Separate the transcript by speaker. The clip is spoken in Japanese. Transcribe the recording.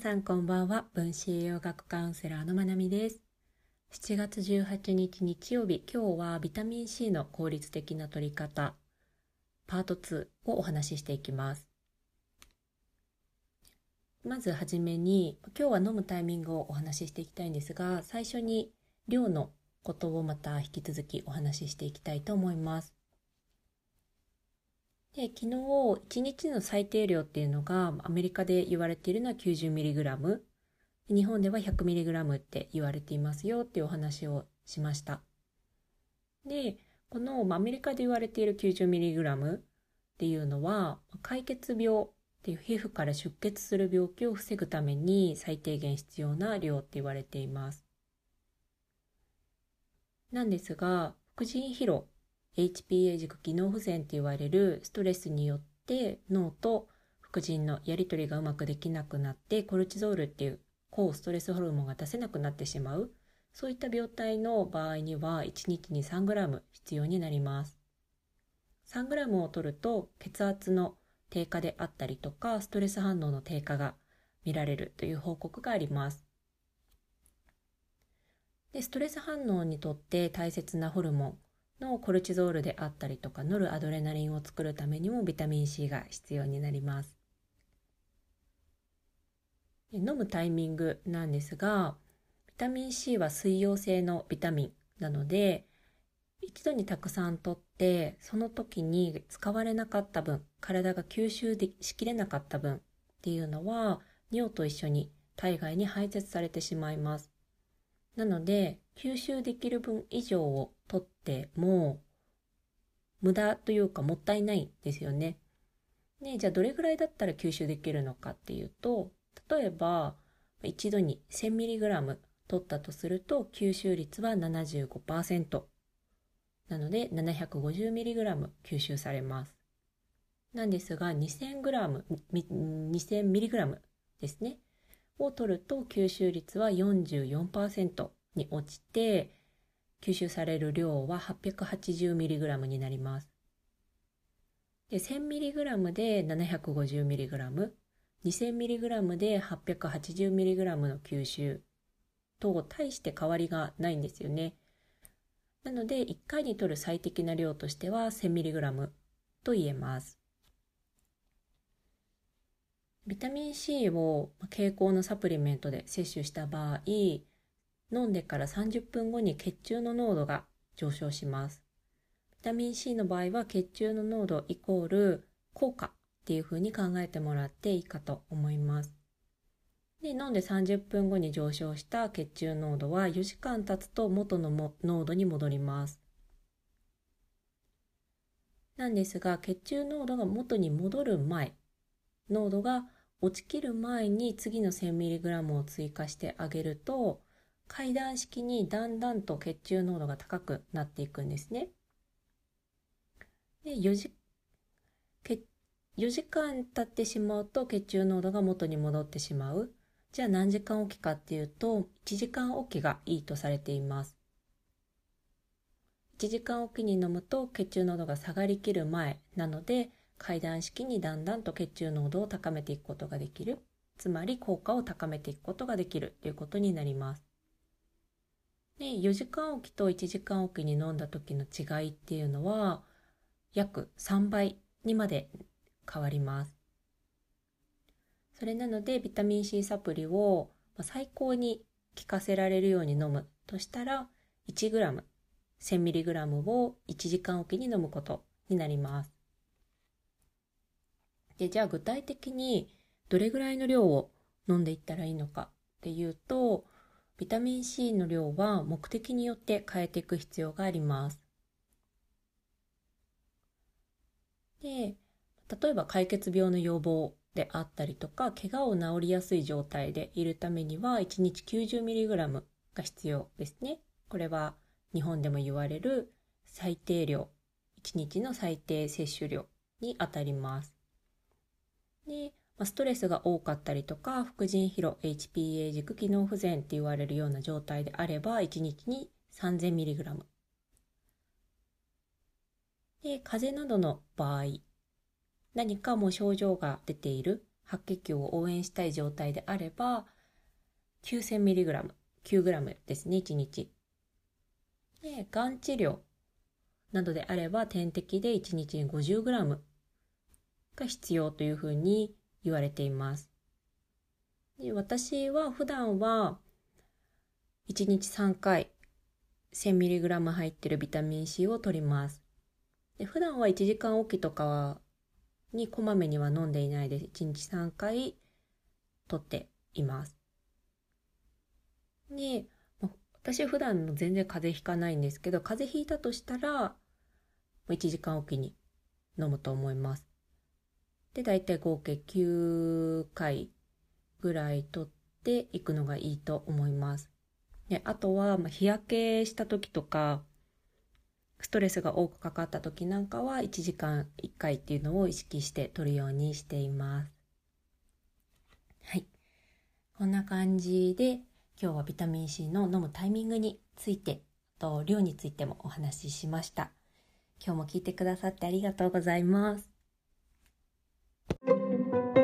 Speaker 1: さんこんばんは。分子栄養学カウンセラーのまなみです。7月18日日曜日。今日はビタミン C の効率的な取り方パート2をお話ししていきます。まずはじめに今日は飲むタイミングをお話ししていきたいんですが最初に量のことをまた引き続きお話ししていきたいと思います。で昨日1日の最低量っていうのがアメリカで言われているのは 90mg 日本では 100mg って言われていますよっていうお話をしました。でこのアメリカで言われている 90mg っていうのは解決病っていう皮膚から出血する病気を防ぐために最低限必要な量って言われています。なんですが副腎疲労 HPA 軸機能不全って言われるストレスによって脳と副腎のやり取りがうまくできなくなってコルチゾールっていう抗ストレスホルモンが出せなくなってしまう。そういった病態の場合には1日に 3g 必要になります。3g を取ると血圧の低下であったりとかストレス反応の低下が見られるという報告があります。でストレス反応にとって大切なホルモン。のコルチゾールであったりとかノルアドレナリンを作るためにもビタミン C が必要になります。飲むタイミングなんですがビタミン C は水溶性のビタミンなので一度にたくさんとってその時に使われなかった分体が吸収でしきれなかった分っていうのは尿と一緒に体外に排泄されてしまいます。なので吸収できる分以上を取っても無駄というかもったいないですよね。ねじゃあどれぐらいだったら吸収できるのかっていうと例えば一度に 1000mg 取ったとすると吸収率は75%なので 750mg 吸収されます。なんですが 2000g、2000mg ですね。を取ると吸収率は44%に落ちて吸収される量は 880mg になります。で 1000mg で 750mg、2000mg で 880mg の吸収と大して変わりがないんですよね。なので1回に取る最適な量としては 1000mg と言えます。ビタミン C を経口のサプリメントで摂取した場合、飲んでから30分後に血中の濃度が上昇します。ビタミン C の場合は血中の濃度イコール効果っていう風に考えてもらっていいかと思います。で、飲んで30分後に上昇した血中濃度は4時間経つと元の濃度に戻ります。なんですが、血中濃度が元に戻る前、濃度が落ちきる前に次の 1000mg を追加してあげると階段式にだんだんと血中濃度が高くなっていくんですね。で 4, 時4時間経ってしまうと血中濃度が元に戻ってしまう。じゃあ何時間おきかっていうと1時間おきがいいとされています。1時間おきに飲むと血中濃度が下がりきる前なので階段式にだんだんと血中濃度を高めていくことができる。つまり効果を高めていくことができるということになります。で、4時間おきと1時間おきに飲んだ時の違いっていうのは約3倍にまで変わります。それなのでビタミン C サプリを最高に効かせられるように飲むとしたら 1g、1000mg を1時間おきに飲むことになります。で、じゃあ具体的にどれぐらいの量を飲んでいったらいいのかっていうと、ビタミン C の量は目的によって変えていく必要があります。で、例えば解決病の予防であったりとか、怪我を治りやすい状態でいるためには1日 90mg が必要ですね。これは日本でも言われる最低量、1日の最低摂取量にあたります。で、ま、ストレスが多かったりとか、副腎疲労、HPA 軸機能不全って言われるような状態であれば、1日に 3000mg。で、風邪などの場合、何かもう症状が出ている、白血球を応援したい状態であれば 9000mg、9g ですね、1日。で、がん治療などであれば点滴で1日に 50g が必要というふうに言われています。で私は普段は1日3回 1000mg 入ってるビタミン C を取ります。で普段は1時間おきとかにこまめには飲んでいないです。1日3回取っています。で、私普段の全然風邪ひかないんですけど、風邪ひいたとしたら、1時間おきに飲むと思います。で、だいたい合計9回ぐらい取っていくのがいいと思います。で、あとは、ま、日焼けした時とか、ストレスが多くかかった時なんかは1時間1回っていうのを意識して取るようにしています。はい。こんな感じで今日はビタミン C の飲むタイミングについてと量についてもお話ししました。今日も聞いてくださってありがとうございます。Thank you.